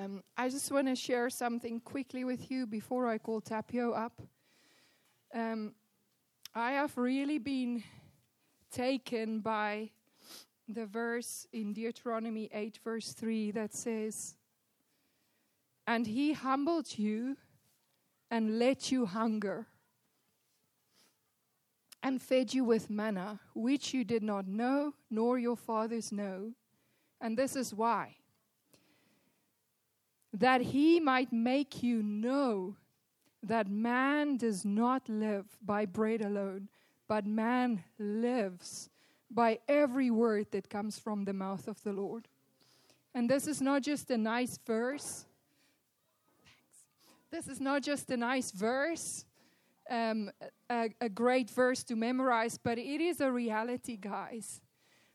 Um, I just want to share something quickly with you before I call Tapio up. Um, I have really been taken by the verse in Deuteronomy 8, verse 3, that says, And he humbled you and let you hunger and fed you with manna, which you did not know, nor your fathers know. And this is why that he might make you know that man does not live by bread alone, but man lives by every word that comes from the mouth of the Lord. And this is not just a nice verse. This is not just a nice verse, um, a, a great verse to memorize, but it is a reality, guys.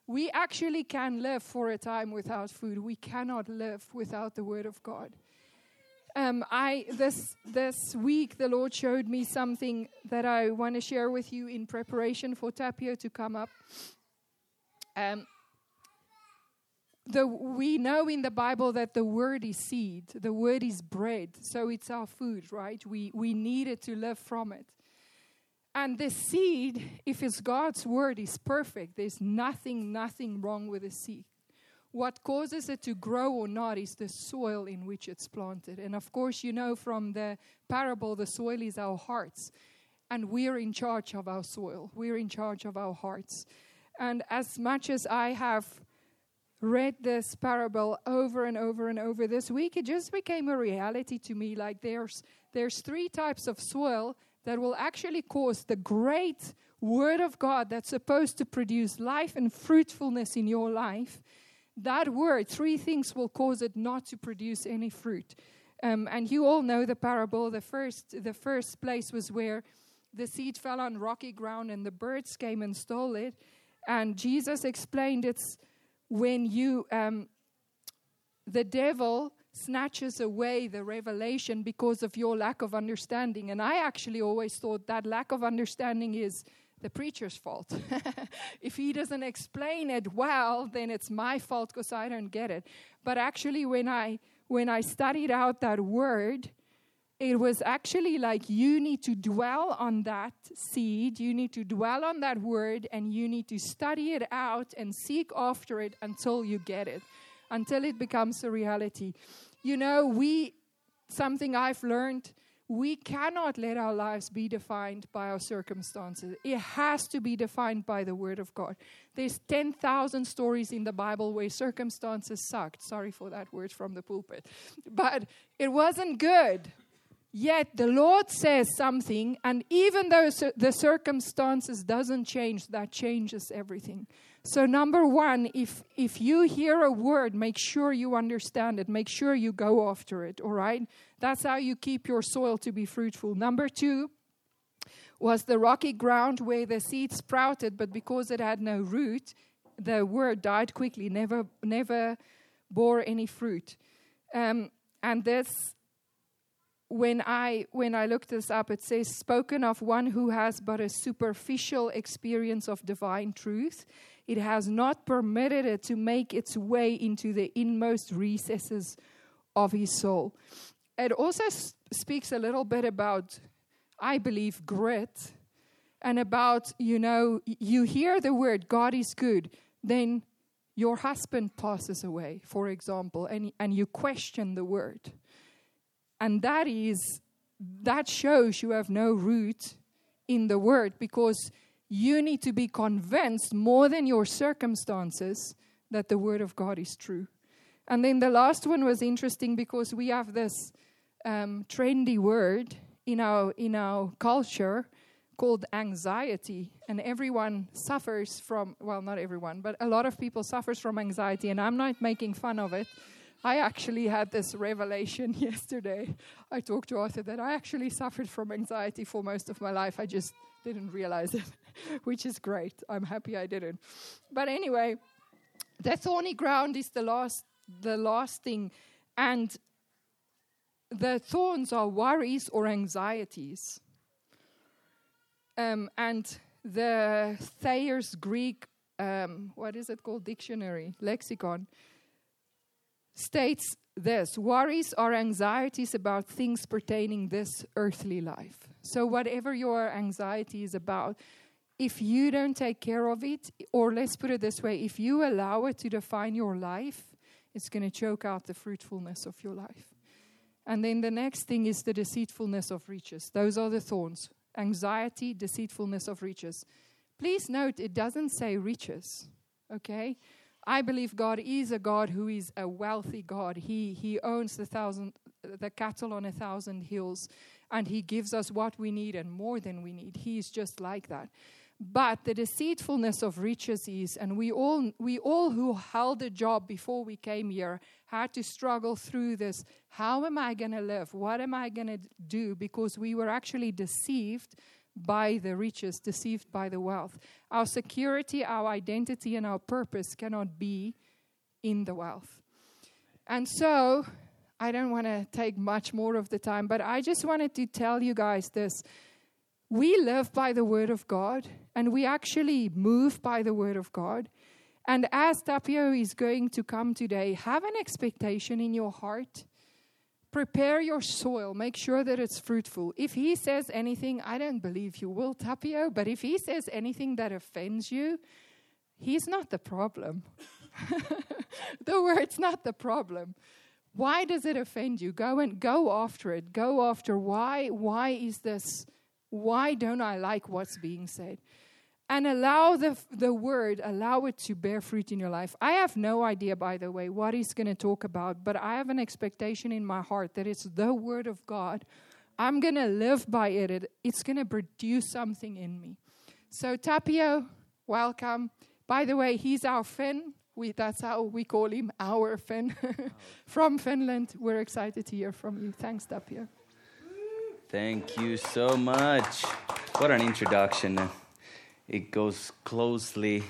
We actually can live for a time without food. We cannot live without the Word of God. Um, I this this week the Lord showed me something that I want to share with you in preparation for Tapio to come up. Um, the, we know in the Bible that the word is seed, the word is bread, so it's our food, right? We we need it to live from it. And the seed, if it's God's word, is perfect. There's nothing, nothing wrong with the seed. What causes it to grow or not is the soil in which it's planted. And of course, you know from the parable, the soil is our hearts. And we're in charge of our soil, we're in charge of our hearts. And as much as I have read this parable over and over and over this week, it just became a reality to me. Like there's there's three types of soil that will actually cause the great word of God that's supposed to produce life and fruitfulness in your life. That word, three things will cause it not to produce any fruit. Um, and you all know the parable. The first, the first place was where the seed fell on rocky ground and the birds came and stole it. And Jesus explained it's when you, um, the devil snatches away the revelation because of your lack of understanding. And I actually always thought that lack of understanding is the preacher's fault. if he doesn't explain it well, then it's my fault because I don't get it. But actually, when I when I studied out that word, it was actually like you need to dwell on that seed, you need to dwell on that word, and you need to study it out and seek after it until you get it until it becomes a reality. You know, we, something I've learned, we cannot let our lives be defined by our circumstances. It has to be defined by the Word of God. There's 10,000 stories in the Bible where circumstances sucked. Sorry for that word from the pulpit. But it wasn't good. Yet the Lord says something, and even though the circumstances doesn't change, that changes everything. So, number one, if, if you hear a word, make sure you understand it. Make sure you go after it, all right? That's how you keep your soil to be fruitful. Number two was the rocky ground where the seed sprouted, but because it had no root, the word died quickly, never, never bore any fruit. Um, and this when I when I looked this up, it says spoken of one who has but a superficial experience of divine truth it has not permitted it to make its way into the inmost recesses of his soul. It also speaks a little bit about, I believe, grit and about, you know, you hear the word God is good, then your husband passes away, for example, and, and you question the word. And that is, that shows you have no root in the word because you need to be convinced more than your circumstances that the Word of God is true. And then the last one was interesting because we have this um, trendy word in our in our culture called anxiety. And everyone suffers from well not everyone but a lot of people suffers from anxiety and i'm not making fun of it. I actually had this revelation yesterday. I talked to arthur that i actually suffered from anxiety for most of my life. I just didn't realize it which is great. I'm happy I didn't. But anyway, the thorny ground is the last, the last thing. And the thorns are worries or anxieties. Um, and the Thayer's Greek, um, what is it called, dictionary, lexicon, states this worries are anxieties about things pertaining this earthly life. So whatever your anxiety is about, if you don't take care of it, or let's put it this way, if you allow it to define your life, it's going to choke out the fruitfulness of your life. And then the next thing is the deceitfulness of riches. Those are the thorns anxiety, deceitfulness of riches. Please note, it doesn't say riches, okay? I believe God is a God who is a wealthy God. He, he owns the, thousand, the cattle on a thousand hills, and He gives us what we need and more than we need. He is just like that. But the deceitfulness of riches is, and we all, we all who held a job before we came here had to struggle through this. How am I going to live? What am I going to do? Because we were actually deceived by the riches, deceived by the wealth. Our security, our identity, and our purpose cannot be in the wealth. And so, I don't want to take much more of the time, but I just wanted to tell you guys this. We live by the Word of God, and we actually move by the Word of God. And as Tapio is going to come today, have an expectation in your heart prepare your soil, make sure that it's fruitful. If he says anything, I don't believe you will, Tapio, but if he says anything that offends you, he's not the problem. the word's not the problem. Why does it offend you? Go and go after it. Go after why why is this why don't I like what's being said? and allow the, the word, allow it to bear fruit in your life. I have no idea, by the way, what he's going to talk about, but I have an expectation in my heart that it's the word of God. I'm going to live by it. It's going to produce something in me. So, Tapio, welcome. By the way, he's our Finn. We, that's how we call him, our Finn. from Finland. We're excited to hear from you. Thanks, Tapio. Thank you so much. What an introduction it goes closely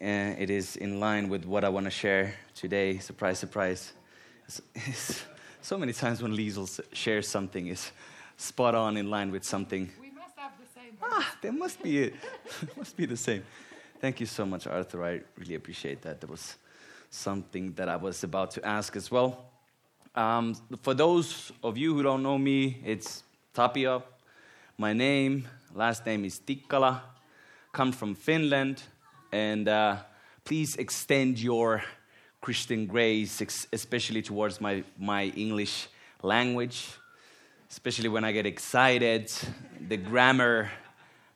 and it is in line with what I want to share today. Surprise, surprise. It's, it's, so many times when Liesel shares something is spot on in line with something. We must have the same. Ah, there must be it. must be the same. Thank you so much, Arthur. I really appreciate that. That was something that I was about to ask as well. Um, for those of you who don't know me, it's Tapio. My name, last name is Tikkala come from Finland, and uh, please extend your Christian grace, especially towards my, my English language, especially when I get excited. The grammar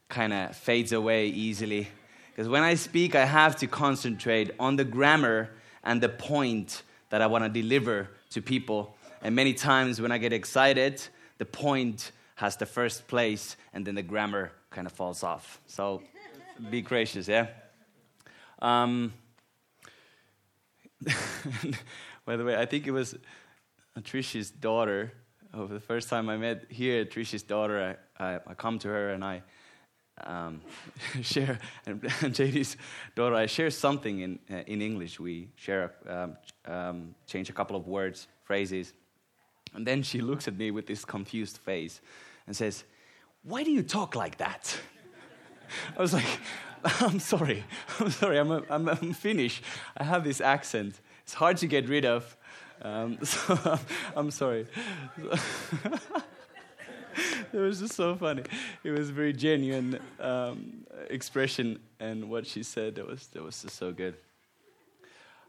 kind of fades away easily. Because when I speak, I have to concentrate on the grammar and the point that I want to deliver to people. And many times when I get excited, the point has the first place, and then the grammar kind of falls off. So be gracious, yeah? Um, by the way, I think it was Trish's daughter. Oh, the first time I met here, Trish's daughter, I, I, I come to her and I um, share, and, JD's daughter, I share something in, uh, in English. We share, um, um, change a couple of words, phrases. And then she looks at me with this confused face and says, Why do you talk like that? I was like, I'm sorry. I'm sorry. I'm, a, I'm, I'm Finnish. I have this accent. It's hard to get rid of. Um, so I'm sorry. it was just so funny. It was very genuine um, expression, and what she said that was that was just so good.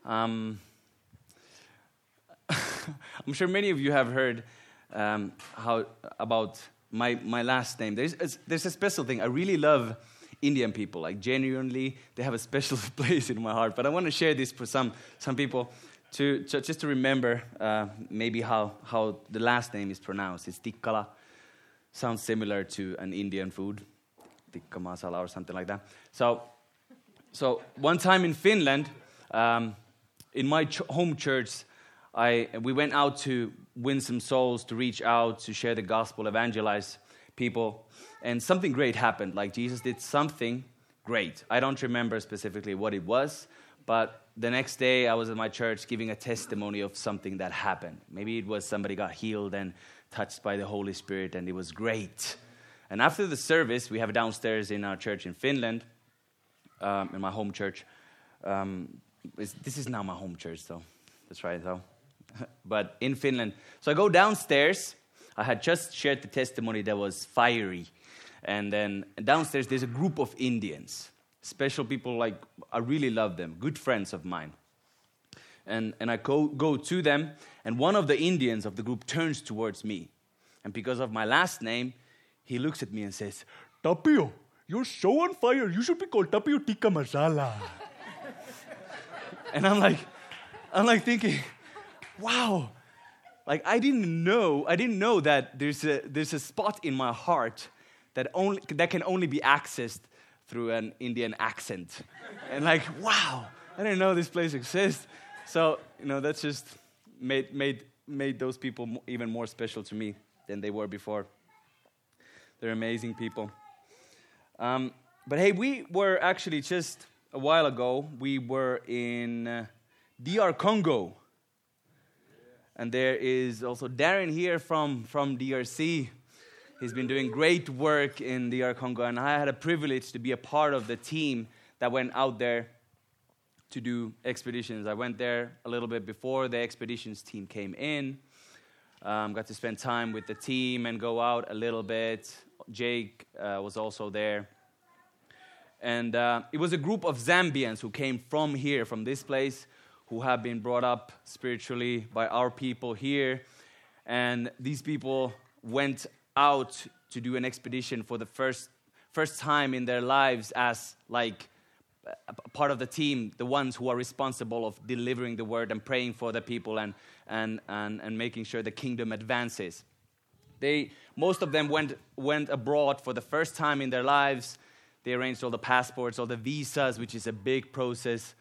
Um, I'm sure many of you have heard um, how about my my last name. There's there's a special thing. I really love Indian people. Like genuinely, they have a special place in my heart. But I want to share this for some some people to, to just to remember uh, maybe how how the last name is pronounced. It's Tikkala. Sounds similar to an Indian food, tikka masala or something like that. So, so one time in Finland, um, in my ch- home church, I we went out to win some souls, to reach out, to share the gospel, evangelize people and something great happened. Like Jesus did something great. I don't remember specifically what it was, but the next day I was at my church giving a testimony of something that happened. Maybe it was somebody got healed and touched by the Holy Spirit, and it was great. And after the service, we have downstairs in our church in Finland, um, in my home church. Um, this is now my home church, so that's right, though. but in Finland. So I go downstairs. I had just shared the testimony that was fiery. And then downstairs, there's a group of Indians, special people like, I really love them, good friends of mine. And, and I go, go to them, and one of the Indians of the group turns towards me. And because of my last name, he looks at me and says, Tapio, you're so on fire. You should be called Tapio Tikka Masala. and I'm like, I'm like thinking, wow. Like I didn't know, I didn't know that there's a, there's a spot in my heart that, only, that can only be accessed through an Indian accent. and like, wow, I didn't know this place exists. So, you know, that's just made, made, made those people even more special to me than they were before. They're amazing people. Um, but hey, we were actually just a while ago, we were in uh, DR Congo. And there is also Darren here from, from DRC. He's been doing great work in DR Congo, and I had a privilege to be a part of the team that went out there to do expeditions. I went there a little bit before the expeditions team came in. Um, got to spend time with the team and go out a little bit. Jake uh, was also there. And uh, it was a group of Zambians who came from here, from this place, who have been brought up spiritually by our people here. And these people went out to do an expedition for the first, first time in their lives as like part of the team, the ones who are responsible of delivering the word and praying for the people and, and, and, and making sure the kingdom advances. They, most of them went, went abroad for the first time in their lives. They arranged all the passports, all the visas, which is a big process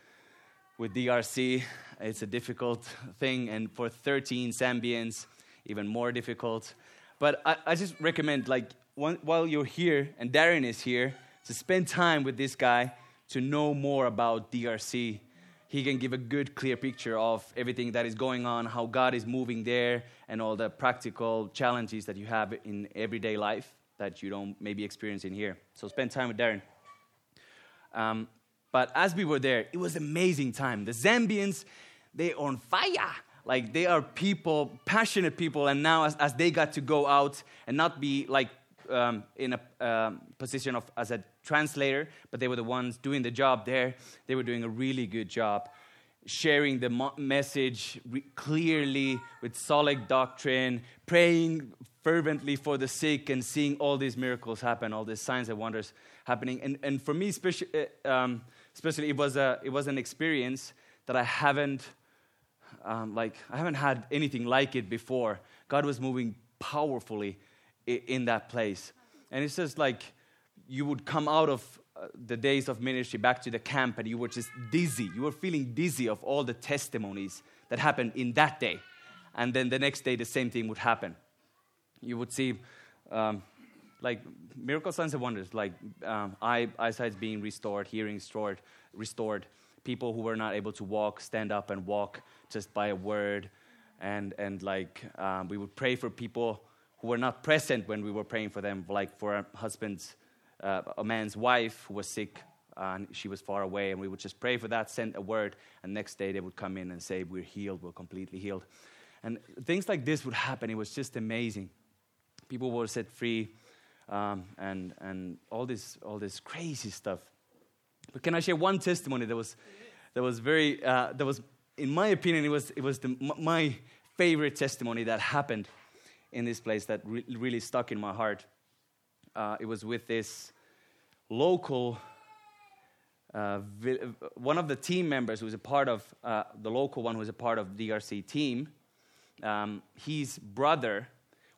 with DRC. It's a difficult thing, and for 13 Zambians, even more difficult. But I, I just recommend, like, one, while you're here and Darren is here, to spend time with this guy to know more about DRC. He can give a good, clear picture of everything that is going on, how God is moving there, and all the practical challenges that you have in everyday life that you don't maybe experience in here. So spend time with Darren. Um, but as we were there, it was amazing time. The Zambians, they are on fire. Like they are people, passionate people, and now as, as they got to go out and not be like um, in a um, position of as a translator, but they were the ones doing the job there. They were doing a really good job, sharing the message clearly with solid doctrine, praying fervently for the sick, and seeing all these miracles happen, all these signs and wonders happening. And, and for me, especially, uh, um, especially, it was a it was an experience that I haven't. Um, like I haven't had anything like it before. God was moving powerfully in that place. And it's just like you would come out of uh, the days of ministry back to the camp and you were just dizzy. You were feeling dizzy of all the testimonies that happened in that day. And then the next day, the same thing would happen. You would see um, like miracle signs and wonders, like um, eye, eyesight being restored, hearing restored, restored, people who were not able to walk, stand up and walk just by a word. And, and like um, we would pray for people who were not present when we were praying for them, like for a husband's, uh, a man's wife who was sick and she was far away, and we would just pray for that, send a word, and next day they would come in and say, We're healed, we're completely healed. And things like this would happen. It was just amazing. People were set free, um, and, and all, this, all this crazy stuff. But can I share one testimony that was, that was very, uh, that was, in my opinion, it was, it was the, my favorite testimony that happened in this place that re- really stuck in my heart. Uh, it was with this local, uh, one of the team members who was a part of, uh, the local one who was a part of DRC team. Um, his brother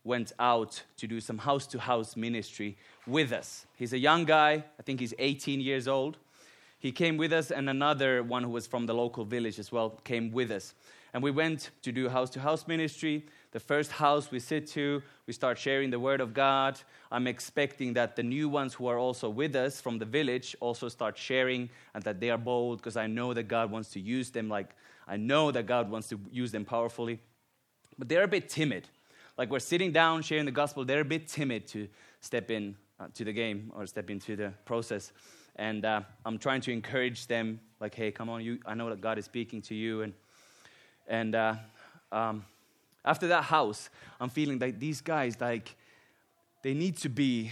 went out to do some house to house ministry with us. He's a young guy, I think he's 18 years old. He came with us, and another one who was from the local village as well came with us. And we went to do house to house ministry the first house we sit to, we start sharing the word of God. I'm expecting that the new ones who are also with us from the village also start sharing and that they are bold because I know that God wants to use them like I know that God wants to use them powerfully. But they're a bit timid. Like we're sitting down sharing the gospel, they're a bit timid to step in uh, to the game or step into the process. And uh, I'm trying to encourage them, like, hey, come on, you, I know that God is speaking to you. And, and uh, um, after that house, I'm feeling like these guys, like, they need to be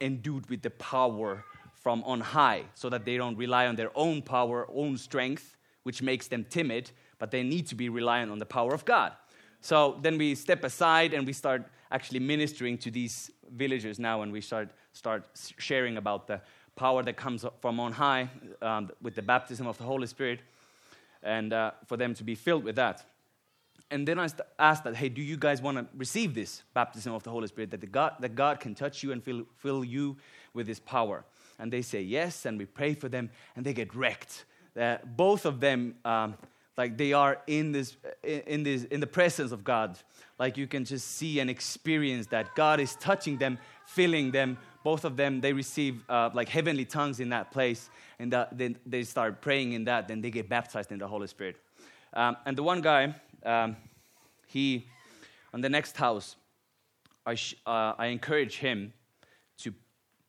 endued with the power from on high so that they don't rely on their own power, own strength, which makes them timid, but they need to be reliant on the power of God. So then we step aside and we start actually ministering to these villagers now, and we start, start sharing about the power that comes from on high um, with the baptism of the Holy Spirit, and uh, for them to be filled with that. And then I asked that, hey, do you guys want to receive this baptism of the Holy Spirit, that, the God, that God can touch you and fill, fill you with His power? And they say yes, and we pray for them, and they get wrecked. Uh, both of them, um, like they are in this, in this, in the presence of God. Like you can just see and experience that God is touching them, filling them. Both of them, they receive uh, like heavenly tongues in that place, and that, then they start praying in that. Then they get baptized in the Holy Spirit. Um, and the one guy, um, he, on the next house, I, sh- uh, I encourage him to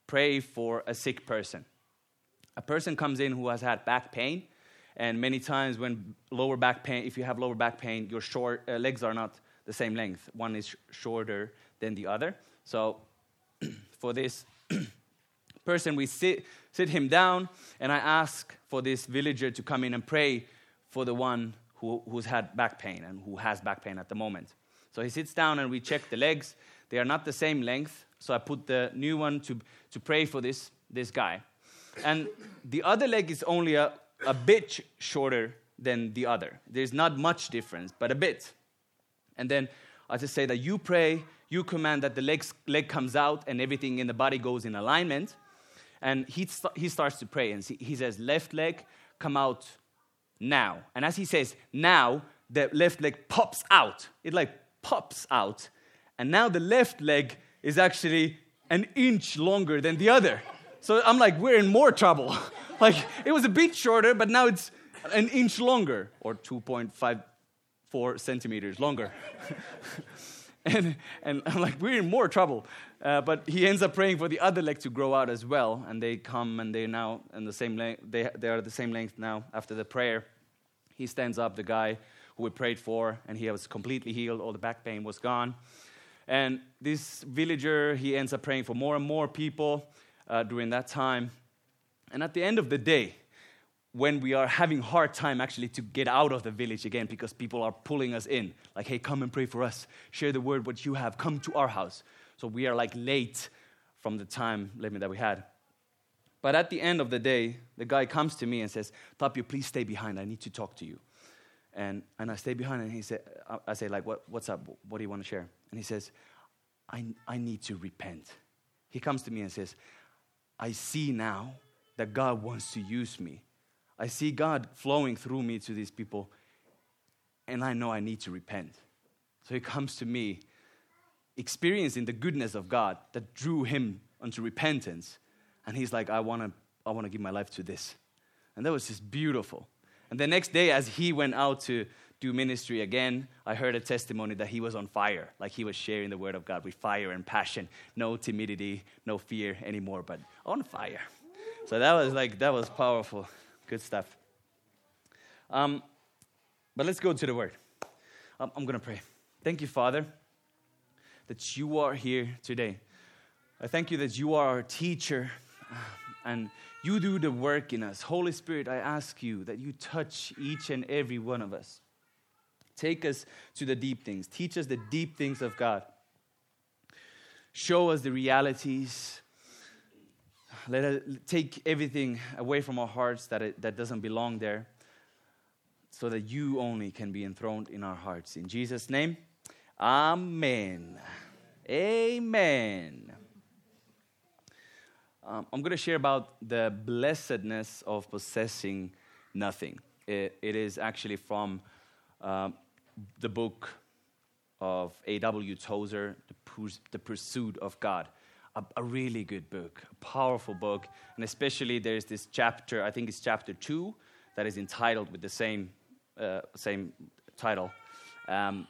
pray for a sick person. A person comes in who has had back pain, and many times when lower back pain, if you have lower back pain, your short uh, legs are not the same length. One is sh- shorter than the other. So, for this person, we sit, sit him down, and I ask for this villager to come in and pray for the one who, who's had back pain and who has back pain at the moment. So he sits down and we check the legs. They are not the same length. So I put the new one to, to pray for this, this guy. And the other leg is only a, a bit shorter than the other. There's not much difference, but a bit. And then I just say that you pray, you command that the legs, leg comes out and everything in the body goes in alignment. And he, he starts to pray and he says, left leg, come out now. And as he says now, the left leg pops out. It like pops out. And now the left leg is actually an inch longer than the other. So I'm like, we're in more trouble. like it was a bit shorter, but now it's an inch longer, or 2.54 centimeters longer. and, and I'm like, we're in more trouble. Uh, but he ends up praying for the other leg to grow out as well, and they come and they're now in the same length. They, they are the same length now after the prayer. He stands up, the guy who we prayed for, and he was completely healed. All the back pain was gone. And this villager, he ends up praying for more and more people uh, during that time. And at the end of the day, when we are having hard time actually to get out of the village again because people are pulling us in. Like hey come and pray for us. Share the word what you have. Come to our house. So we are like late from the time limit that we had. But at the end of the day the guy comes to me and says tapio please stay behind. I need to talk to you. And, and i stay behind and he said i say like what, what's up? What do you want to share? And he says I, I need to repent. He comes to me and says i see now that god wants to use me I see God flowing through me to these people, and I know I need to repent. So he comes to me, experiencing the goodness of God that drew him unto repentance. And he's like, I want to I wanna give my life to this. And that was just beautiful. And the next day, as he went out to do ministry again, I heard a testimony that he was on fire, like he was sharing the word of God with fire and passion, no timidity, no fear anymore, but on fire. So that was like, that was powerful. Good stuff. Um, but let's go to the word. Um, I'm going to pray. Thank you, Father, that you are here today. I thank you that you are our teacher and you do the work in us. Holy Spirit, I ask you that you touch each and every one of us. Take us to the deep things, teach us the deep things of God. Show us the realities let us take everything away from our hearts that, it, that doesn't belong there so that you only can be enthroned in our hearts. In Jesus' name, Amen. Amen. Um, I'm going to share about the blessedness of possessing nothing. it, it is actually from um, the book of A.W. Tozer, the, the Pursuit of God a, a, really good book, a powerful book. And especially there's this chapter, I think it's chapter two, that is entitled with the same, uh, same title um,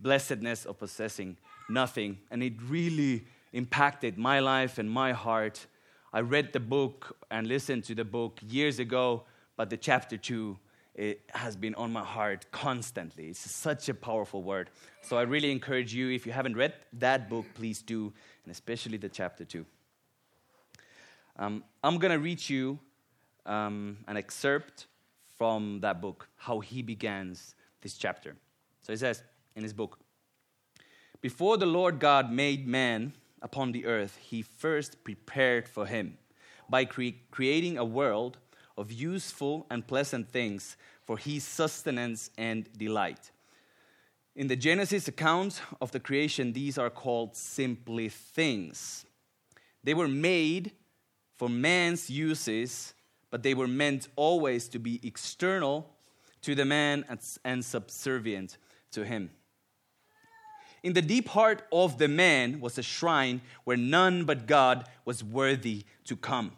Blessedness of Possessing Nothing. And it really impacted my life and my heart. I read the book and listened to the book years ago, but the chapter two it has been on my heart constantly. It's such a powerful word. So I really encourage you, if you haven't read that book, please do, and especially the chapter 2. Um, I'm going to read you um, an excerpt from that book, how he begins this chapter. So he says in his book Before the Lord God made man upon the earth, he first prepared for him by cre- creating a world of useful and pleasant things for his sustenance and delight. In the Genesis account of the creation, these are called simply things. They were made for man's uses, but they were meant always to be external to the man and subservient to him. In the deep heart of the man was a shrine where none but God was worthy to come.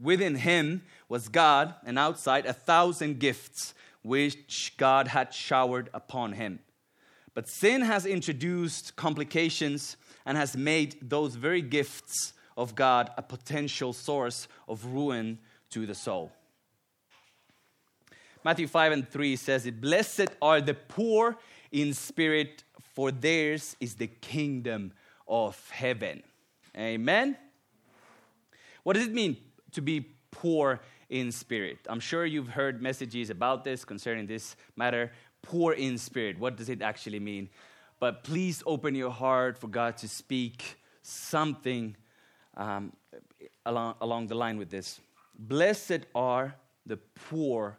Within him was God, and outside a thousand gifts which God had showered upon him. But sin has introduced complications and has made those very gifts of God a potential source of ruin to the soul. Matthew 5 and 3 says it Blessed are the poor in spirit, for theirs is the kingdom of heaven. Amen. What does it mean to be poor in spirit. I'm sure you've heard messages about this concerning this matter. Poor in spirit. What does it actually mean? But please open your heart for God to speak something um, along, along the line with this. Blessed are the poor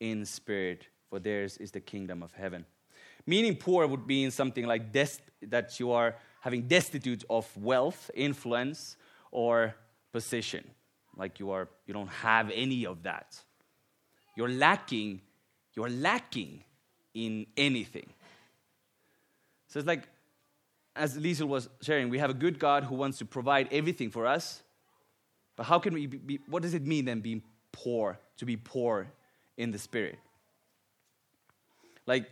in spirit, for theirs is the kingdom of heaven. Meaning poor would mean something like des- that you are having destitute of wealth, influence, or position like you are you don't have any of that you're lacking you're lacking in anything. So it's like as Liesel was sharing we have a good god who wants to provide everything for us but how can we be, what does it mean then being poor to be poor in the spirit? Like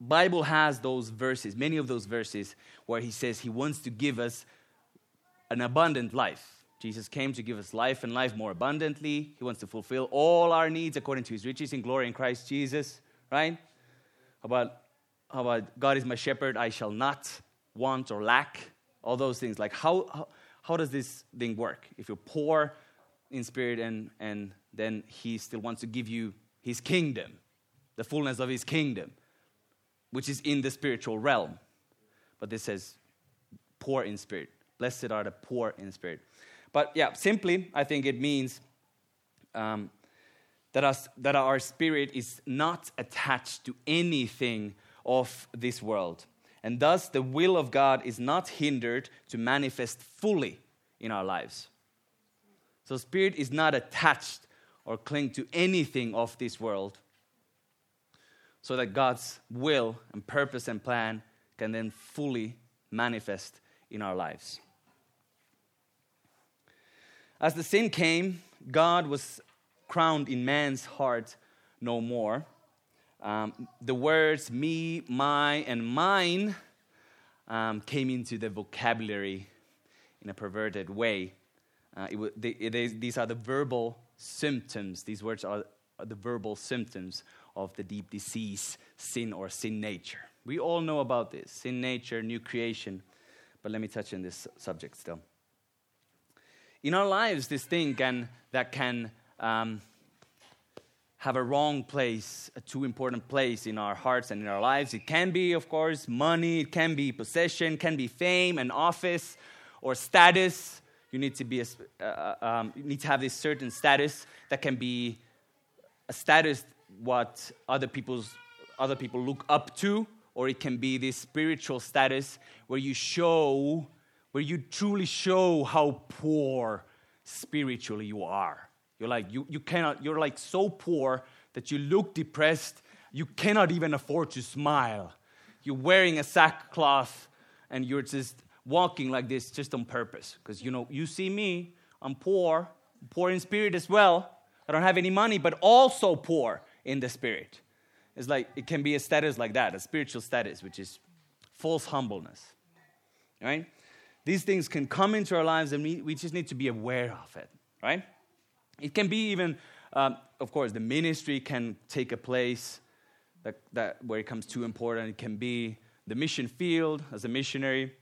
bible has those verses many of those verses where he says he wants to give us an abundant life. Jesus came to give us life and life more abundantly. He wants to fulfill all our needs according to his riches in glory in Christ Jesus, right? How about, how about God is my shepherd, I shall not want or lack? All those things. Like, how, how, how does this thing work? If you're poor in spirit and, and then he still wants to give you his kingdom, the fullness of his kingdom, which is in the spiritual realm. But this says, poor in spirit. Blessed are the poor in spirit. But yeah, simply, I think it means um, that, us, that our spirit is not attached to anything of this world. And thus, the will of God is not hindered to manifest fully in our lives. So, spirit is not attached or cling to anything of this world, so that God's will and purpose and plan can then fully manifest in our lives. As the sin came, God was crowned in man's heart no more. Um, the words me, my, and mine um, came into the vocabulary in a perverted way. Uh, it, these are the verbal symptoms. These words are, are the verbal symptoms of the deep disease, sin or sin nature. We all know about this sin nature, new creation. But let me touch on this subject still in our lives, this thing can, that can um, have a wrong place, a too important place in our hearts and in our lives. It can be, of course, money, it can be possession, can be fame and office or status. You need to be a, uh, uh, um, you need to have this certain status that can be a status what other people's other people look up to, or it can be this spiritual status where you show where you truly show how poor spiritually you are. You're like, you, you cannot, you're like so poor that you look depressed. You cannot even afford to smile. You're wearing a sackcloth and you're just walking like this just on purpose. Because, you know, you see me, I'm poor, poor in spirit as well. I don't have any money, but also poor in the spirit. It's like, it can be a status like that, a spiritual status, which is false humbleness. Right? These things can come into our lives and we, we just need to be aware of it, right? It can be even Um, of course, the ministry can take a place that, that where it comes too important. It can be the mission field as a missionary.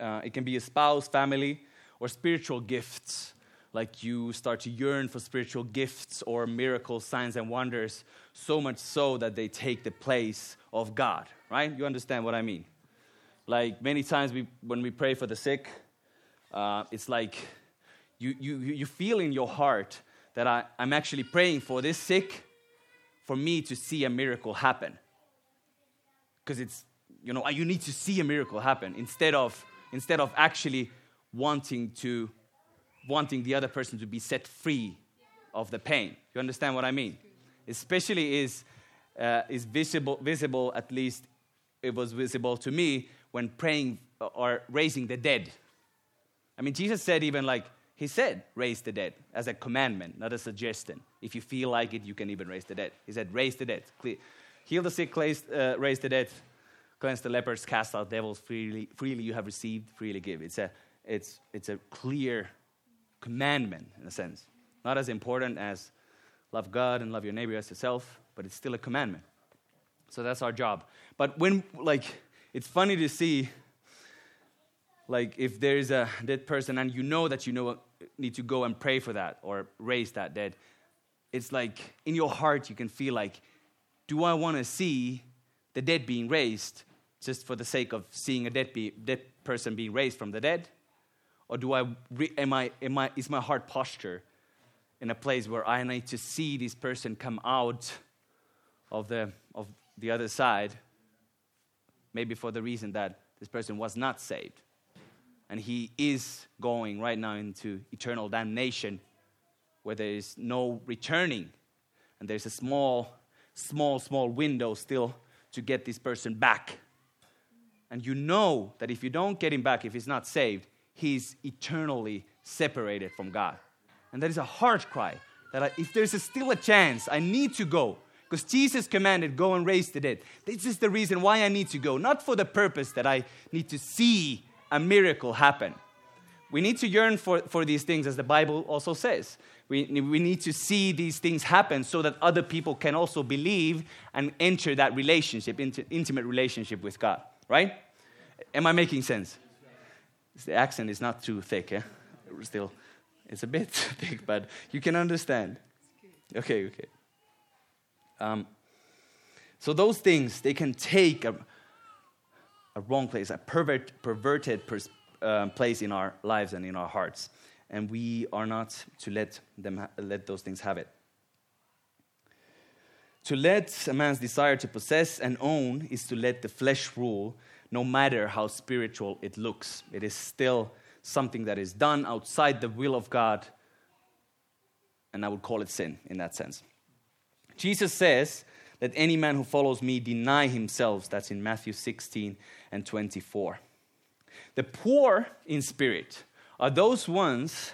Uh, it can be a spouse, family, or spiritual gifts. Like you start to yearn for spiritual gifts or miracles, signs, and wonders, so much so that they take the place of God, right? You understand what I mean? Like many times we, when we pray for the sick, uh, it's like you, you, you feel in your heart that I, I'm actually praying for this sick for me to see a miracle happen. Because it's, you know, you need to see a miracle happen instead of, instead of actually wanting to, wanting the other person to be set free of the pain. You understand what I mean? Especially is, uh, is visible, visible, at least it was visible to me when praying or raising the dead. I mean, Jesus said even like, he said, raise the dead as a commandment, not a suggestion. If you feel like it, you can even raise the dead. He said, raise the dead. Heal the sick, uh, raise the dead, cleanse the lepers, cast out devils. Freely, freely you have received, freely give. It's a, it's, it's a clear commandment in a sense. Not as important as love God and love your neighbor as yourself, but it's still a commandment. So that's our job. But when, like, it's funny to see, like, if there's a dead person and you know that you know need to go and pray for that or raise that dead, it's like in your heart you can feel like, do I want to see the dead being raised just for the sake of seeing a dead, be, dead person being raised from the dead? Or do I, am I, am I, is my heart posture in a place where I need to see this person come out of the, of the other side, maybe for the reason that this person was not saved? And he is going right now into eternal damnation where there is no returning. And there's a small small small window still to get this person back. And you know that if you don't get him back if he's not saved he's eternally separated from god. And that is a heart cry that I, if there's a still a chance i need to go. Because jesus commanded go and raise the dead. This is the reason why i need to go. Not for the purpose that i need to see a miracle happen. We need to yearn for, for these things, as the Bible also says. We, we need to see these things happen so that other people can also believe and enter that relationship, into, intimate relationship with God, right? Am I making sense? The accent is not too thick, eh? Still, it's a bit thick, but you can understand. Okay, okay. Um, so those things, they can take a, a wrong place, a pervert, perverted pers- uh, place in our lives and in our hearts. And we are not to let, them ha- let those things have it. To let a man's desire to possess and own is to let the flesh rule, no matter how spiritual it looks. It is still something that is done outside the will of God, and I would call it sin in that sense. Jesus says let any man who follows me deny himself. That's in Matthew 16 and 24. The poor in spirit are those ones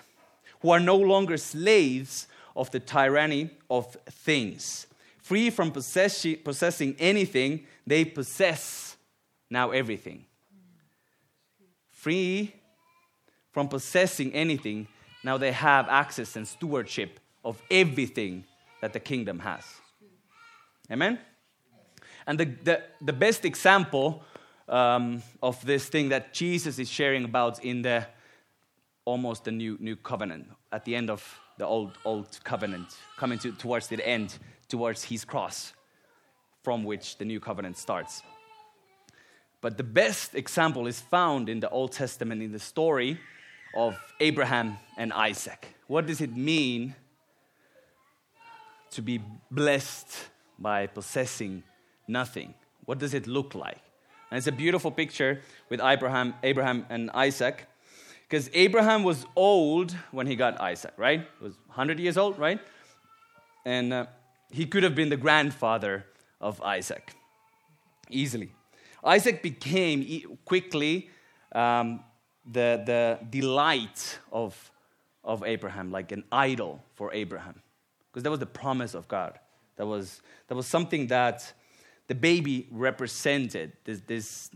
who are no longer slaves of the tyranny of things. Free from possessing anything, they possess now everything. Free from possessing anything, now they have access and stewardship of everything that the kingdom has. Amen? And the, the, the best example um, of this thing that Jesus is sharing about in the almost the new, new covenant, at the end of the old, old covenant, coming to, towards the end, towards his cross, from which the new covenant starts. But the best example is found in the Old Testament in the story of Abraham and Isaac. What does it mean to be blessed by possessing nothing. What does it look like? And it's a beautiful picture with Abraham, Abraham and Isaac. Because Abraham was old when he got Isaac, right? He was 100 years old, right? And uh, he could have been the grandfather of Isaac easily. Isaac became quickly um, the, the delight of, of Abraham, like an idol for Abraham, because that was the promise of God. That was, that was something that the baby represented, this, this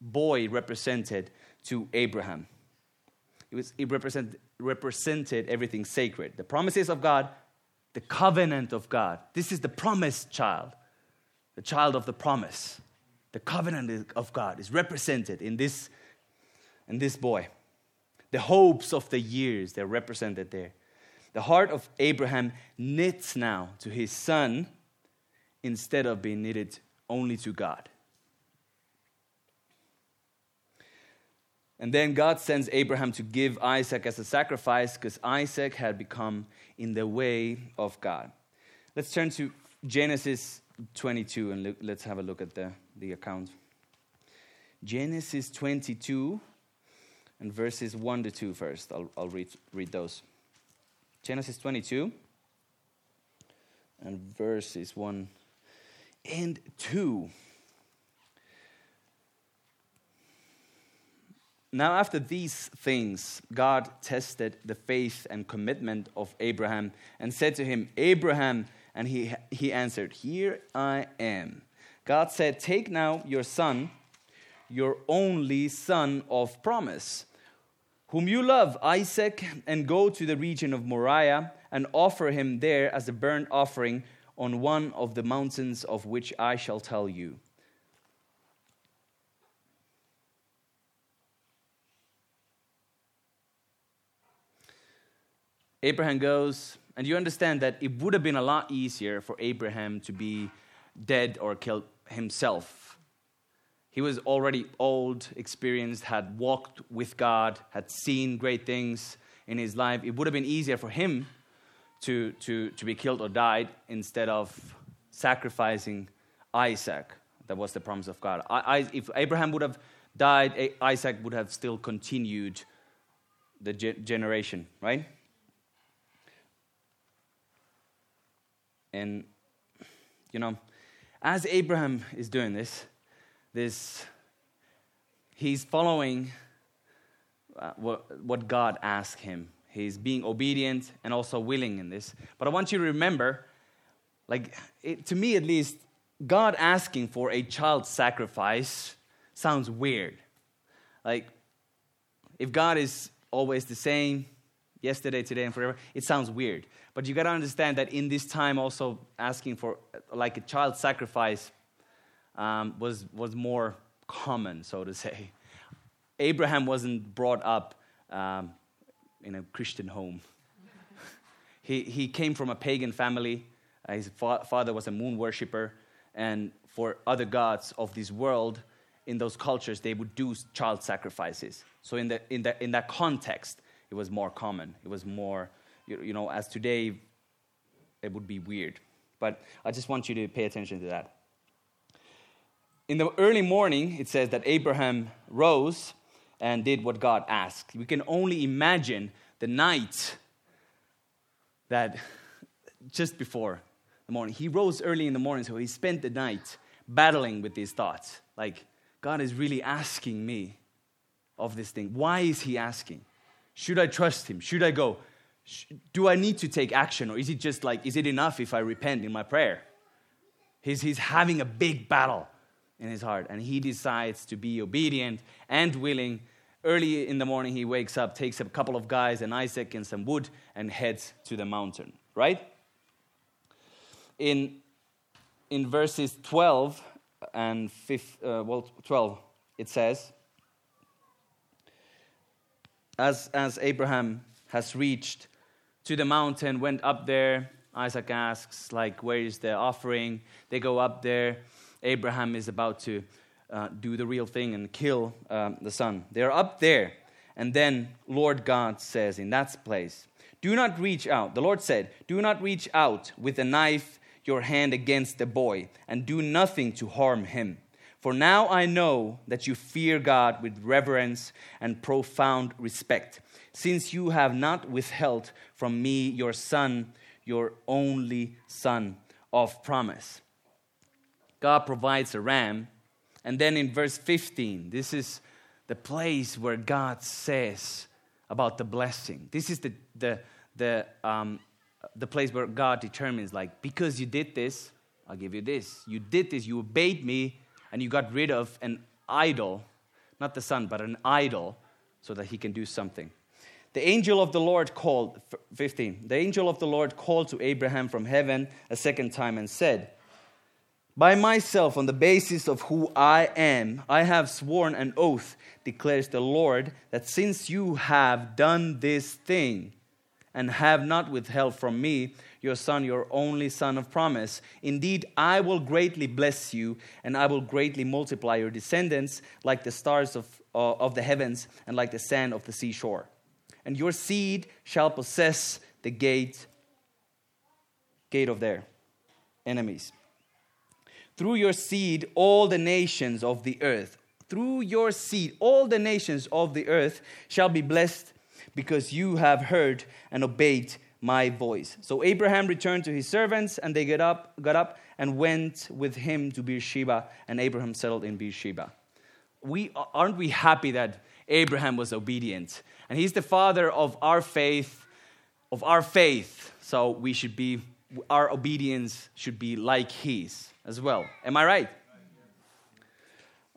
boy represented to Abraham. It, was, it represent, represented everything sacred. The promises of God the covenant of God. This is the promised child, the child of the promise. The covenant of God is represented in this, in this boy. The hopes of the years, they're represented there. The heart of Abraham knits now to his son instead of being knitted only to God. And then God sends Abraham to give Isaac as a sacrifice because Isaac had become in the way of God. Let's turn to Genesis 22 and look, let's have a look at the, the account. Genesis 22 and verses 1 to 2 first. I'll, I'll read, read those. Genesis 22 and verses 1 and 2. Now, after these things, God tested the faith and commitment of Abraham and said to him, Abraham, and he, he answered, Here I am. God said, Take now your son, your only son of promise, whom you love, Isaac, and go to the region of Moriah and offer him there as a burnt offering on one of the mountains of which I shall tell you. Abraham goes, and you understand that it would have been a lot easier for Abraham to be dead or killed himself. He was already old, experienced, had walked with God, had seen great things in his life. It would have been easier for him to, to, to be killed or died instead of sacrificing Isaac. That was the promise of God. I, I, if Abraham would have died, Isaac would have still continued the ge- generation, right? And, you know, as Abraham is doing this, this he's following uh, what, what God asked him. He's being obedient and also willing in this. But I want you to remember, like, it, to me at least, God asking for a child sacrifice sounds weird. Like, if God is always the same, yesterday, today, and forever, it sounds weird. But you got to understand that in this time, also asking for like a child sacrifice um, was, was more common, so to say. Abraham wasn't brought up um, in a Christian home. he, he came from a pagan family. Uh, his fa- father was a moon worshiper. And for other gods of this world, in those cultures, they would do child sacrifices. So, in, the, in, the, in that context, it was more common. It was more you, you know, as today, it would be weird. But I just want you to pay attention to that. In the early morning, it says that Abraham rose and did what God asked. We can only imagine the night that just before the morning. He rose early in the morning, so he spent the night battling with these thoughts. Like, God is really asking me of this thing. Why is he asking? Should I trust him? Should I go? do I need to take action or is it just like, is it enough if I repent in my prayer? He's, he's having a big battle in his heart and he decides to be obedient and willing. Early in the morning, he wakes up, takes a couple of guys and Isaac and some wood and heads to the mountain, right? In, in verses 12 and 5, uh, well, 12, it says, as, as Abraham has reached to the mountain, went up there. Isaac asks, like, where is the offering? They go up there. Abraham is about to uh, do the real thing and kill um, the son. They're up there. And then Lord God says in that place, Do not reach out. The Lord said, Do not reach out with a knife your hand against the boy, and do nothing to harm him. For now I know that you fear God with reverence and profound respect since you have not withheld from me your son, your only son of promise. God provides a ram. And then in verse 15, this is the place where God says about the blessing. This is the, the, the, um, the place where God determines, like, because you did this, I'll give you this. You did this, you obeyed me, and you got rid of an idol, not the son, but an idol, so that he can do something. the angel of the Lord called, 15, the angel of the Lord called to Abraham from heaven a second time and said, By myself, on the basis of who I am, I have sworn an oath, declares the Lord, that since you have done this thing and have not withheld from me your son, your only son of promise, indeed, I will greatly bless you, and I will greatly multiply your descendants like the stars of, uh, of the heavens and like the sand of the seashore. And your seed shall possess the gate gate of their enemies through your seed all the nations of the earth. Through your seed all the nations of the earth shall be blessed because you have heard and obeyed my voice. So abraham returned to his servants and they got up got up and went with him to beersheba and abraham settled in beersheba. We aren't we happy that abraham was obedient? And he's the father of our faith, of our faith. So we should be, our obedience should be like his as well. Am I right?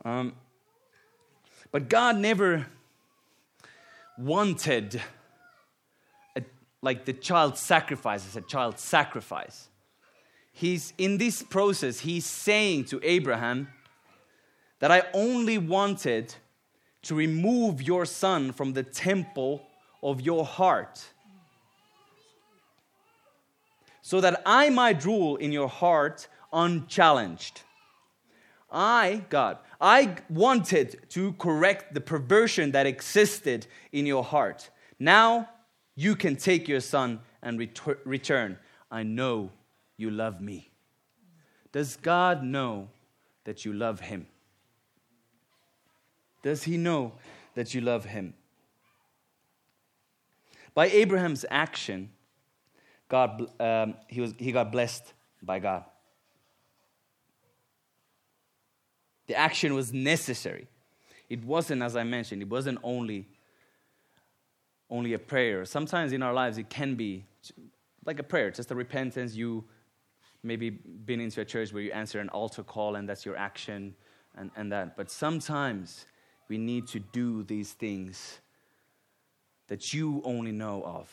Um, but God never wanted a, like the child sacrifice a child sacrifice. He's in this process, he's saying to Abraham that I only wanted to remove your son from the temple of your heart, so that I might rule in your heart unchallenged. I, God, I wanted to correct the perversion that existed in your heart. Now you can take your son and retur- return. I know you love me. Does God know that you love him? Does he know that you love him? By Abraham's action, God, um, he, was, he got blessed by God. The action was necessary. It wasn't, as I mentioned, it wasn't only, only a prayer. Sometimes in our lives, it can be like a prayer, just a repentance. You maybe been into a church where you answer an altar call and that's your action and, and that. But sometimes we need to do these things that you only know of,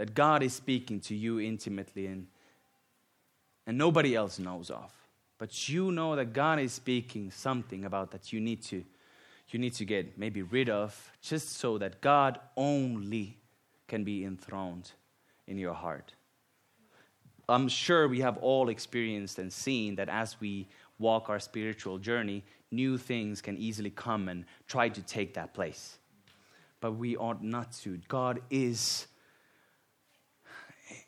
that God is speaking to you intimately and, and nobody else knows of. But you know that God is speaking something about that you need to you need to get maybe rid of just so that God only can be enthroned in your heart. I'm sure we have all experienced and seen that as we walk our spiritual journey, new things can easily come and try to take that place. But we ought not to. God is,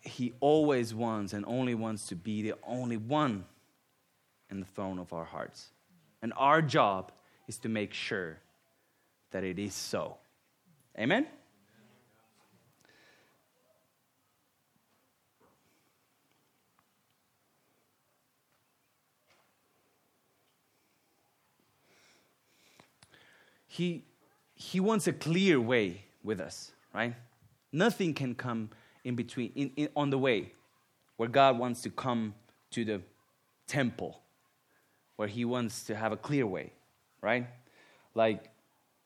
He always wants and only wants to be the only one in the throne of our hearts. And our job is to make sure that it is so. Amen? he, he wants a clear way with us, right? Nothing can come in between, in, in, on the way where God wants to come to the temple, where He wants to have a clear way, right? Like,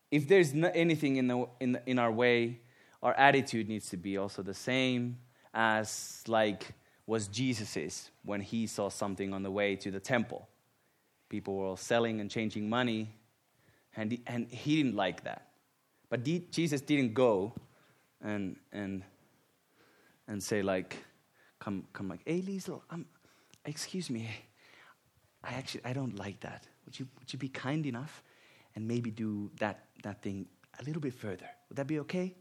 if there's anything in, the, in, in our way, our attitude needs to be also the same as, like, was Jesus's when he saw something on the way to the temple. People were all selling and changing money and he, and he didn't like that. But Jesus didn't go and, and, and say, like, come, come like, hey, Liesel, um, excuse me, I actually, I don't like that. Would you, would you be kind enough and maybe do that, that thing a little bit further? Would that be okay?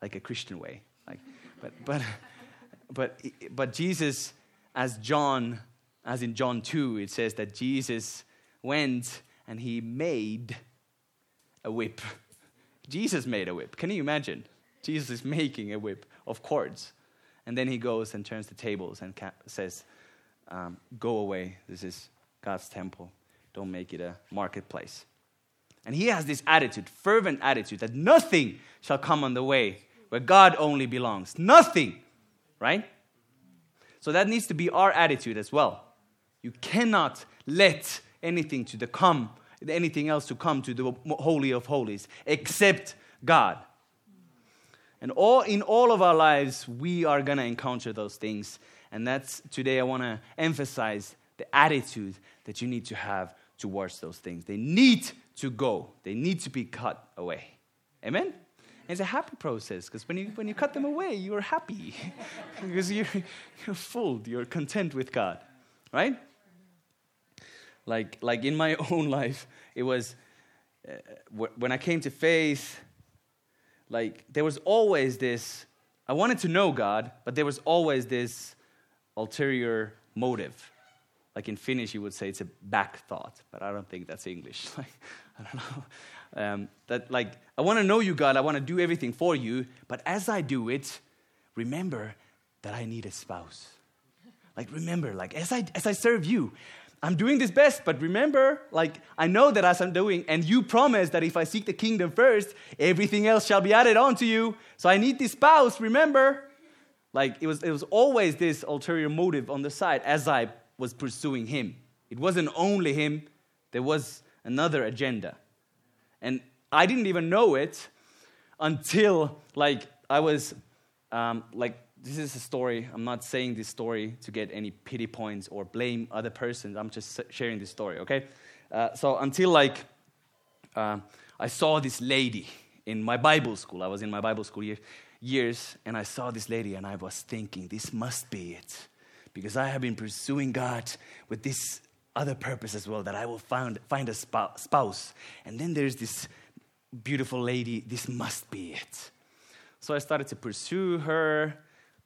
Like a Christian way. Like, but, but, but, but Jesus, as John, as in John 2, it says that Jesus went and he made a whip. Jesus made a whip. Can you imagine? Jesus is making a whip of cords. And then he goes and turns the tables and says, um, Go away. This is God's temple. Don't make it a marketplace. And he has this attitude, fervent attitude, that nothing shall come on the way where God only belongs. Nothing, right? So that needs to be our attitude as well. You cannot let anything to the come anything else to come to the Holy of Holies except God. And all, in all of our lives, we are going to encounter those things. And that's today I want to emphasize the attitude that you need to have towards those things. They need to go, they need to be cut away. Amen? it's a happy process because when you, when you cut them away, you're happy because you're, you're full, you're content with God, right? Like, like in my own life, it was uh, when I came to faith, like there was always this I wanted to know God, but there was always this ulterior motive. Like in Finnish, you would say it's a back thought, but I don't think that's English. Like, I don't know. Um, that like I want to know you, God. I want to do everything for you, but as I do it, remember that I need a spouse. Like remember, like as I as I serve you, I'm doing this best, but remember, like, I know that as I'm doing, and you promise that if I seek the kingdom first, everything else shall be added on to you. So I need this spouse, remember? Like, it was, it was always this ulterior motive on the side as I was pursuing him. It wasn't only him, there was another agenda. And I didn't even know it until, like, I was, um, like, this is a story. I'm not saying this story to get any pity points or blame other persons. I'm just sharing this story, okay? Uh, so until like uh, I saw this lady in my Bible school. I was in my Bible school year, years, and I saw this lady, and I was thinking, this must be it, because I have been pursuing God with this other purpose as well, that I will find find a spouse. And then there's this beautiful lady. This must be it. So I started to pursue her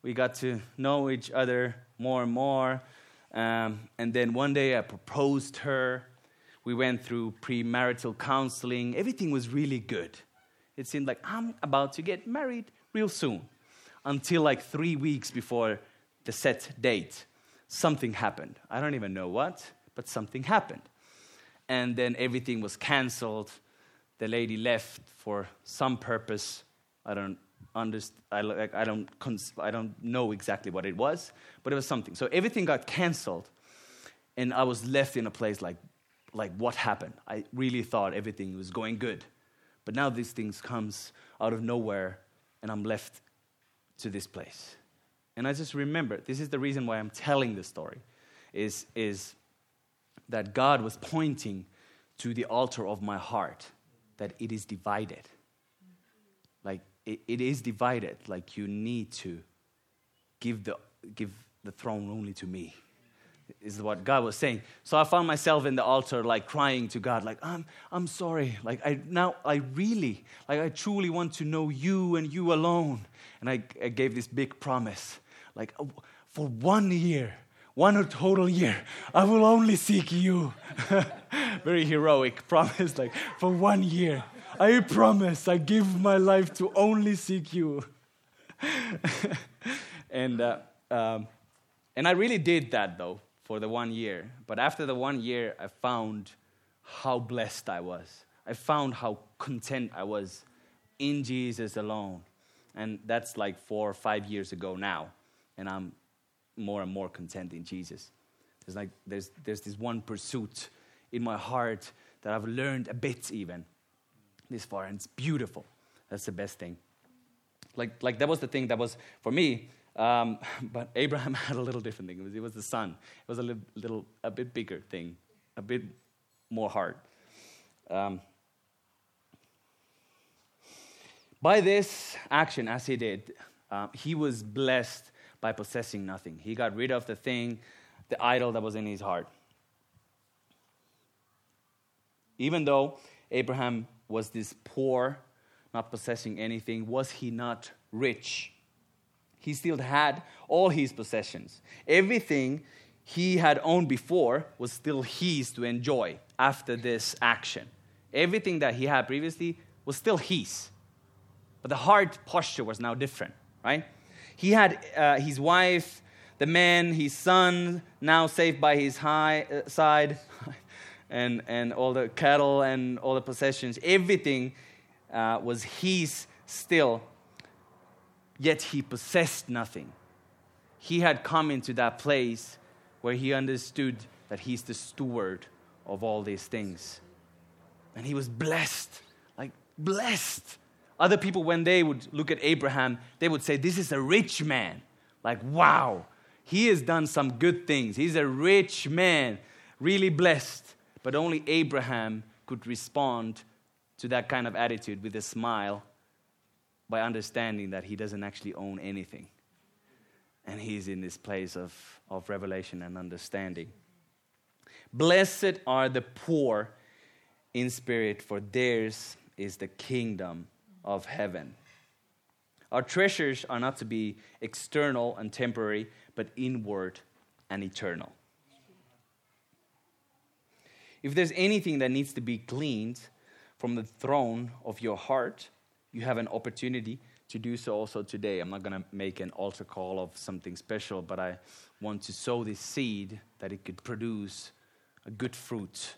we got to know each other more and more. Um, and then one day I proposed her. We went through premarital counseling. Everything was really good. It seemed like I'm about to get married real soon. Until like three weeks before the set date, something happened. I don't even know what, but something happened. And then everything was canceled. The lady left for some purpose. I don't I, I, don't cons- I don't know exactly what it was, but it was something. So everything got canceled, and I was left in a place like, like what happened? I really thought everything was going good, but now these things comes out of nowhere, and I'm left to this place. And I just remember this is the reason why I'm telling this story, is is that God was pointing to the altar of my heart, that it is divided. Like it, it is divided. Like you need to give the, give the throne only to me is what God was saying. So I found myself in the altar, like crying to God, like, I'm, I'm sorry. Like, I now, I really, like, I truly want to know you and you alone. And I, I gave this big promise, like, oh, for one year, one total year, I will only seek you. Very heroic promise, like, for one year. I promise I give my life to only seek you. and, uh, um, and I really did that though for the one year. But after the one year, I found how blessed I was. I found how content I was in Jesus alone. And that's like four or five years ago now. And I'm more and more content in Jesus. There's like there's there's this one pursuit in my heart that I've learned a bit even this far, and it's beautiful. That's the best thing. Like, like that was the thing that was for me. Um, but Abraham had a little different thing. It was, it was the son. It was a little, little, a bit bigger thing, a bit more hard. Um, by this action, as he did, uh, he was blessed by possessing nothing. He got rid of the thing, the idol that was in his heart. Even though Abraham was this poor, not possessing anything? Was he not rich? He still had all his possessions. Everything he had owned before was still his to enjoy after this action. Everything that he had previously was still his. But the heart posture was now different, right? He had uh, his wife, the man, his son, now saved by his high, uh, side. and, and all the cattle and all the possessions, everything uh, was his still, yet he possessed nothing. He had come into that place where he understood that he's the steward of all these things. And he was blessed, like blessed. Other people, when they would look at Abraham, they would say, This is a rich man. Like, wow, he has done some good things. He's a rich man, really blessed. But only Abraham could respond to that kind of attitude with a smile by understanding that he doesn't actually own anything. And he's in this place of, of revelation and understanding. Blessed are the poor in spirit, for theirs is the kingdom of heaven. Our treasures are not to be external and temporary, but inward and eternal. If there's anything that needs to be cleaned from the throne of your heart, you have an opportunity to do so also today. I'm not going to make an altar call of something special, but I want to sow this seed that it could produce a good fruit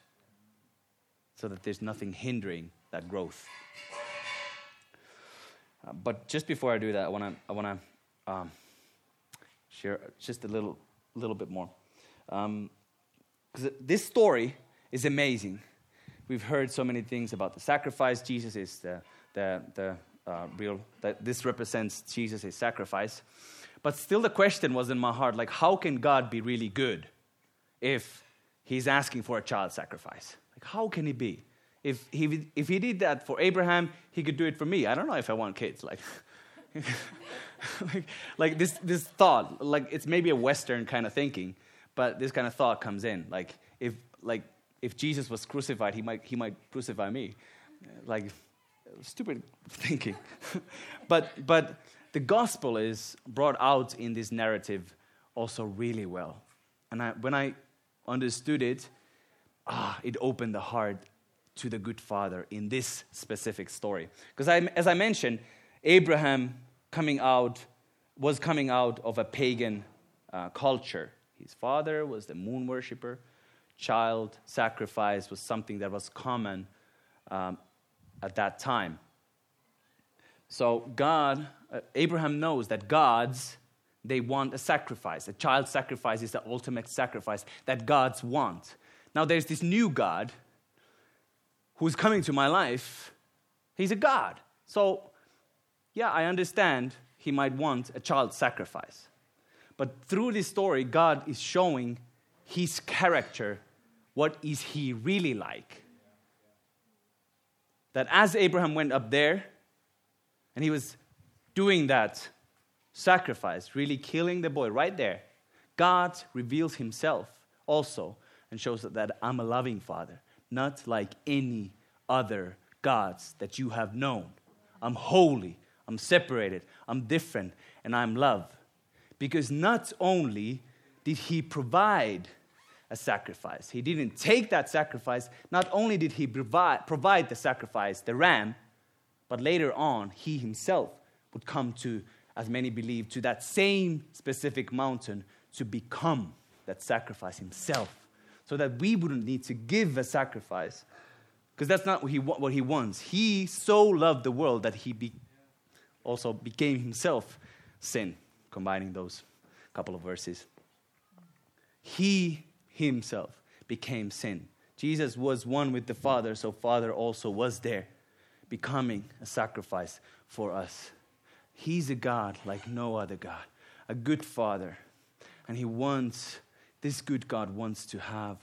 so that there's nothing hindering that growth. Uh, but just before I do that, I want to I want to um, share just a little little bit more because um, this story is amazing. We've heard so many things about the sacrifice. Jesus is the the the uh, real that this represents Jesus' sacrifice. But still, the question was in my heart like, how can God be really good if he's asking for a child sacrifice? Like, how can he be? If he, if he did that for Abraham, he could do it for me. I don't know if I want kids. Like, like, like, this, this thought, like it's maybe a Western kind of thinking, but this kind of thought comes in. Like, if, like, if Jesus was crucified, he might, he might crucify me. Like, stupid thinking. but, but the gospel is brought out in this narrative also really well. And I, when I understood it, ah, it opened the heart to the good father in this specific story. Because as I mentioned, Abraham coming out was coming out of a pagan uh, culture. His father was the moon worshiper. Child sacrifice was something that was common um, at that time. So God, uh, Abraham knows that gods they want a sacrifice. A child sacrifice is the ultimate sacrifice that gods want. Now there's this new God who's coming to my life. He's a God. So yeah, I understand he might want a child sacrifice. But through this story, God is showing his character. What is he really like? that as Abraham went up there and he was doing that sacrifice, really killing the boy right there, God reveals himself also and shows that I'm a loving father, not like any other gods that you have known. I'm holy, I'm separated, I'm different, and I'm love. Because not only did he provide a sacrifice. He didn't take that sacrifice. Not only did he provide, provide the sacrifice, the ram, but later on, he himself would come to, as many believe, to that same specific mountain to become that sacrifice himself. So that we wouldn't need to give a sacrifice. Because that's not what he, what he wants. He so loved the world that he be, also became himself sin, combining those couple of verses. He himself became sin. Jesus was one with the Father, so Father also was there, becoming a sacrifice for us. He's a God like no other God, a good Father. And He wants, this good God wants to have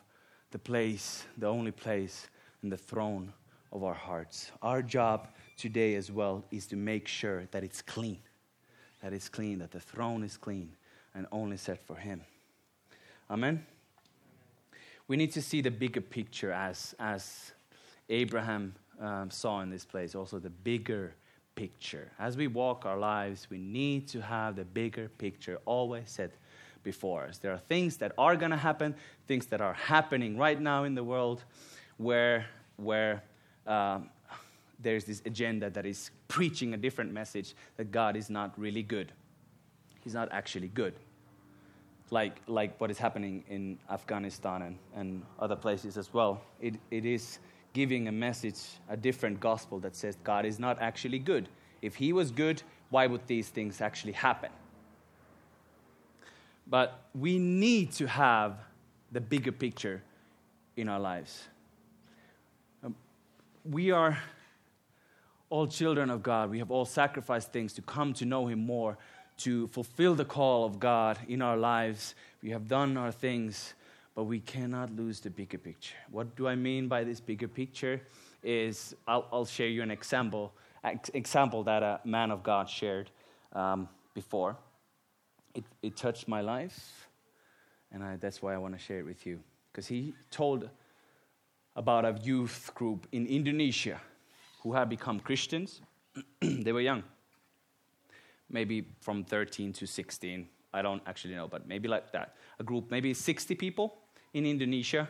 the place, the only place, and the throne of our hearts. Our job today as well is to make sure that it's clean, that it's clean, that the throne is clean and only set for Him. Amen we need to see the bigger picture as, as Abraham um, saw in this place, also the bigger picture. As we walk our lives, we need to have the bigger picture always set before us. There are things that are going to happen, things that are happening right now in the world where, where um, there's this agenda that is preaching a different message that God is not really good. He's not actually good like, like what is happening in Afghanistan and, and other places as well. It, it is giving a message, a different gospel that says God is not actually good. If He was good, why would these things actually happen? But we need to have the bigger picture in our lives. Um, we are all children of God. We have all sacrificed things to come to know Him more, to fulfill the call of God in our lives. We have done our things, but we cannot lose the bigger picture. What do I mean by this bigger picture? Is I'll, I'll share you an example, example that a man of God shared um, before. It, it touched my life, and I, that's why I want to share it with you. Because he told about a youth group in Indonesia who had become Christians. they were young, maybe from 13 to 16. I don't actually know, but maybe like that. A group, maybe 60 people in Indonesia.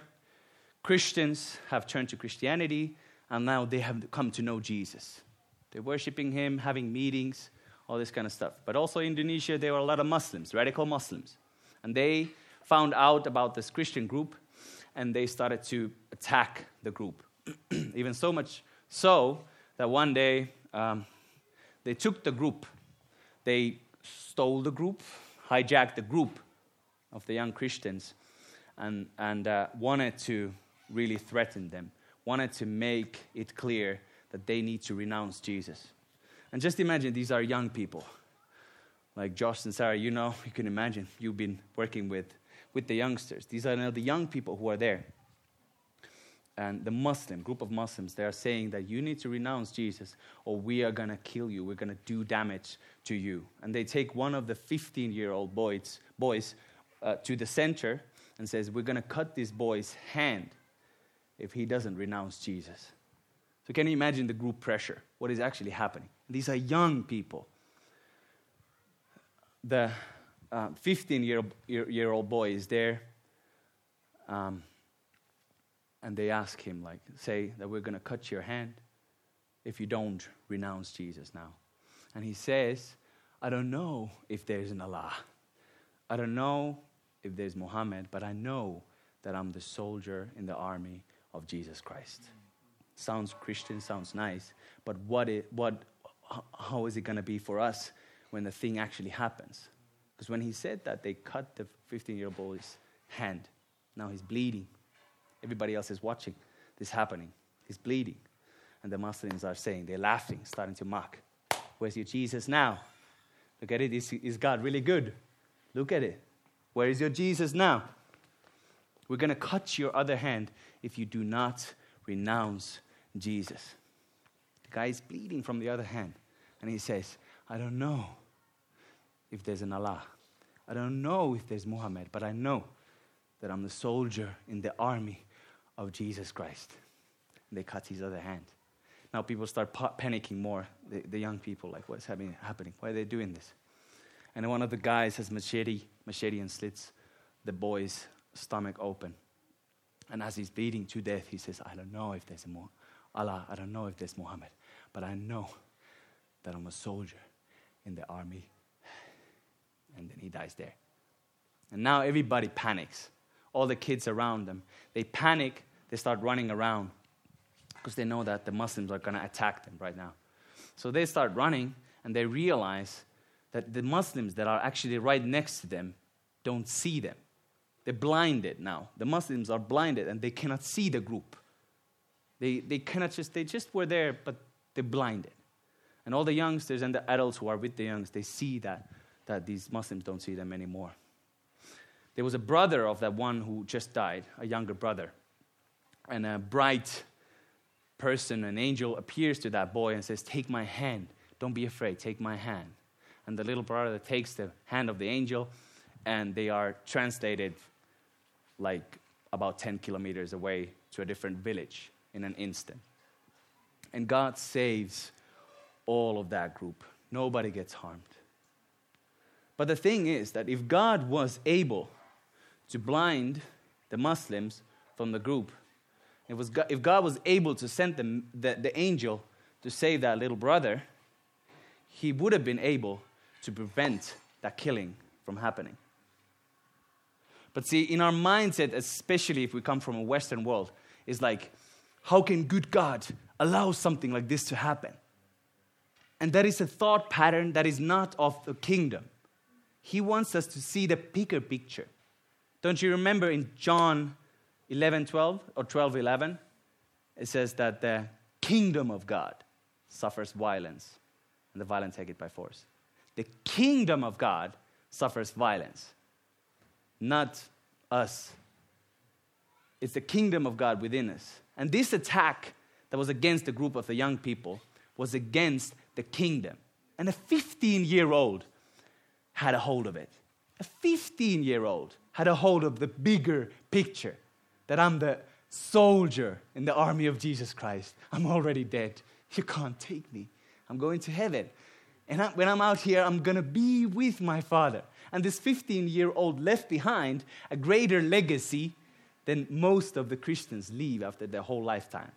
Christians have turned to Christianity, and now they have come to know Jesus. They're worshiping Him, having meetings, all this kind of stuff. But also in Indonesia, there were a lot of Muslims, radical Muslims. And they found out about this Christian group, and they started to attack the group. Even so much so that one day um, they took the group, they stole the group, hijacked the group of the young Christians, and, and uh, wanted to really threaten them, wanted to make it clear that they need to renounce Jesus. And just imagine these are young people. Like Josh and Sarah, you know, you can imagine you've been working with, with the youngsters. These are now the young people who are there and the Muslim group of Muslims, they are saying that you need to renounce Jesus or we are going to kill you. We're going to do damage to you. And they take one of the 15 year old boys, boys uh, to the center and says, We're going to cut this boy's hand if he doesn't renounce Jesus. So, can you imagine the group pressure? What is actually happening? These are young people. The 15 uh, year, year, year old boy is there. Um, and they ask him, like, say that we're going to cut your hand if you don't renounce Jesus now. And he says, I don't know if there's an Allah. I don't know if there's Muhammad, but I know that I'm the soldier in the army of Jesus Christ. Sounds Christian, sounds nice, but what, it, what, how is it going to be for us when the thing actually happens? Because when he said that, they cut the 15 year old boy's hand. Now he's bleeding. Everybody else is watching this happening. He's bleeding. And the Muslims are saying, they're laughing, starting to mock. Where's your Jesus now? Look at it. Is, is God really good? Look at it. Where is your Jesus now? We're going to cut your other hand if you do not renounce Jesus. The guy is bleeding from the other hand. And he says, I don't know if there's an Allah. I don't know if there's Muhammad, but I know that I'm the soldier in the army of Jesus Christ. And they cut his other hand. Now people start panicking more, the, the young people, like, what's happening, happening? Why are they doing this? And one of the guys has machete, machete and slits the boy's stomach open. And as he's bleeding to death, he says, I don't know if there's a Mo- Allah, I don't know if there's Muhammad, but I know that I'm a soldier in the army. And then he dies there. And now everybody panics all the kids around them. They panic, they start running around because they know that the Muslims are going to attack them right now. So they start running and they realize that the Muslims that are actually right next to them don't see them. They're blinded now. The Muslims are blinded and they cannot see the group. They, they cannot just, they just were there, but they're blinded. And all the youngsters and the adults who are with the youngsters, they see that, that these Muslims don't see them anymore. There was a brother of that one who just died, a younger brother. And a bright person, an angel, appears to that boy and says, Take my hand. Don't be afraid. Take my hand. And the little brother takes the hand of the angel, and they are translated like about 10 kilometers away to a different village in an instant. And God saves all of that group. Nobody gets harmed. But the thing is that if God was able to blind the Muslims from the group. It was God, if God was able to send the, the, the angel to save that little brother, he would have been able to prevent that killing from happening. But see, in our mindset, especially if we come from a Western world, is like, how can good God allow something like this to happen? And that is a thought pattern that is not of the kingdom. He wants us to see the bigger picture. Don't you remember in John 11 12 or 12 11? It says that the kingdom of God suffers violence, and the violent take it by force. The kingdom of God suffers violence, not us. It's the kingdom of God within us. And this attack that was against the group of the young people was against the kingdom. And a 15 year old had a hold of it. A 15 year old had a hold of the bigger picture that I'm the soldier in the army of Jesus Christ. I'm already dead. You can't take me. I'm going to heaven. And I, when I'm out here, I'm going to be with my father. And this 15 year old left behind a greater legacy than most of the Christians leave after their whole lifetime.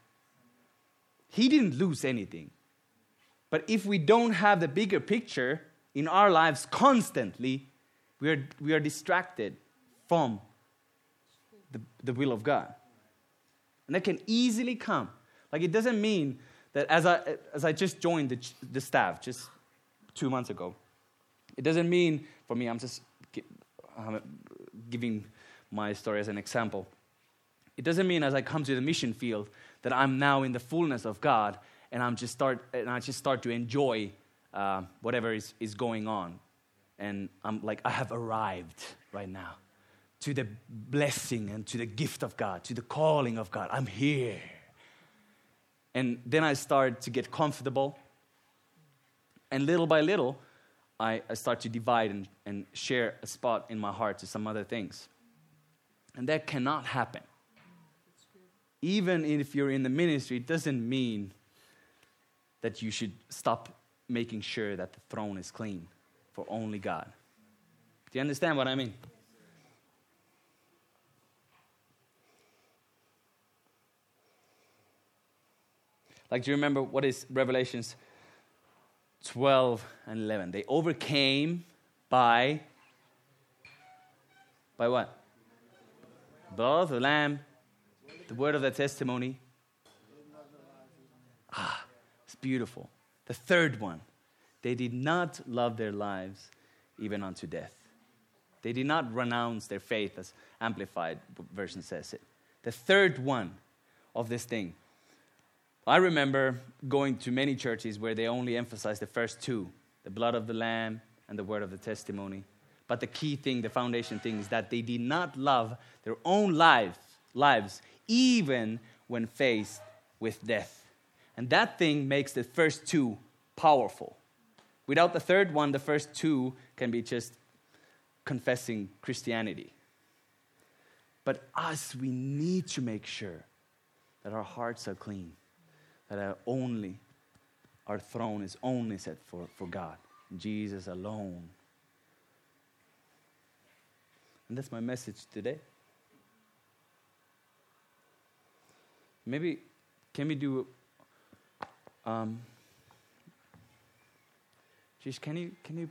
He didn't lose anything. But if we don't have the bigger picture in our lives constantly, we are, we are distracted from the, the will of God. And that can easily come. Like, it doesn't mean that as I, as I just joined the, the staff just two months ago, it doesn't mean for me, I'm just giving my story as an example. It doesn't mean as I come to the mission field that I'm now in the fullness of God and I'm just start and I just start to enjoy uh, whatever is, is going on. And I'm like, I have arrived right now to the blessing and to the gift of God, to the calling of God. I'm here. And then I start to get comfortable. And little by little, I, I start to divide and, and share a spot in my heart to some other things. And that cannot happen. Even if you're in the ministry, it doesn't mean that you should stop making sure that the throne is clean for only God. Do you understand what I mean? Like, do you remember what is Revelations 12 and 11? They overcame by, by what? Blood the Lamb, the word of the testimony. Ah, it's beautiful. The third one, they did not love their lives even unto death. They did not renounce their faith, as Amplified version says it. The third one of this thing I remember going to many churches where they only emphasize the first two the blood of the Lamb and the word of the testimony. But the key thing, the foundation thing, is that they did not love their own life, lives, even when faced with death. And that thing makes the first two powerful. Without the third one, the first two can be just confessing Christianity. But us, we need to make sure that our hearts are clean that only, our throne is only set for, for God, Jesus alone. And that's my message today. Maybe, can we do, um, just can you, can you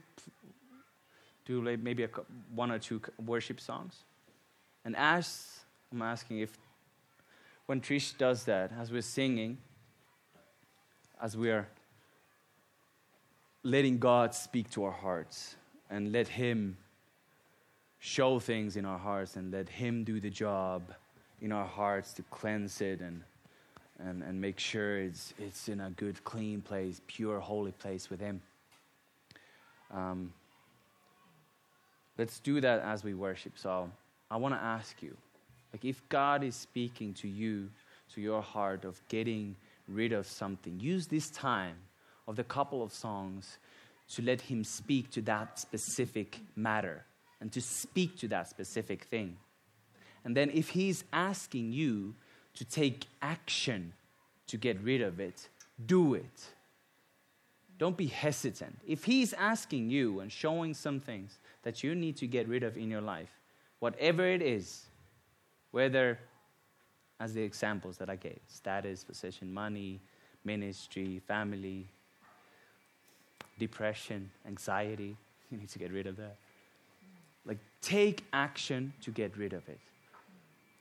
do like maybe a, one or two worship songs? And as I'm asking if, when Trish does that, as we're singing, as we are letting God speak to our hearts and let Him show things in our hearts and let Him do the job in our hearts to cleanse it and, and, and make sure it's, it's in a good, clean place, pure, holy place with Him. Um, let's do that as we worship. So I want to ask you, like, if God is speaking to you, to your heart of getting rid of something. Use this time of the couple of songs to let Him speak to that specific matter and to speak to that specific thing. And then, if He's asking you to take action to get rid of it, do it. Don't be hesitant. If He's asking you and showing some things that you need to get rid of in your life, whatever it is, whether as the examples that I gave status, possession, money, ministry, family, depression, anxiety. You need to get rid of that. Like, take action to get rid of it.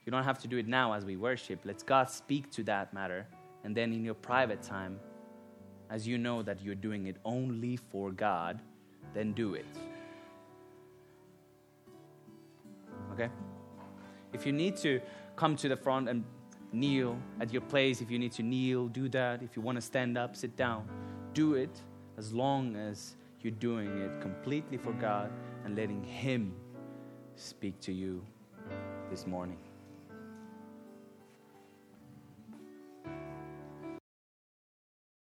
You don't have to do it now as we worship. Let God speak to that matter. And then in your private time, as you know that you're doing it only for God, then do it. Okay? If you need to come to the front and kneel at your place. If you need to kneel, do that. If you want to stand up, sit down. Do it as long as you're doing it completely for God and letting Him speak to you this morning.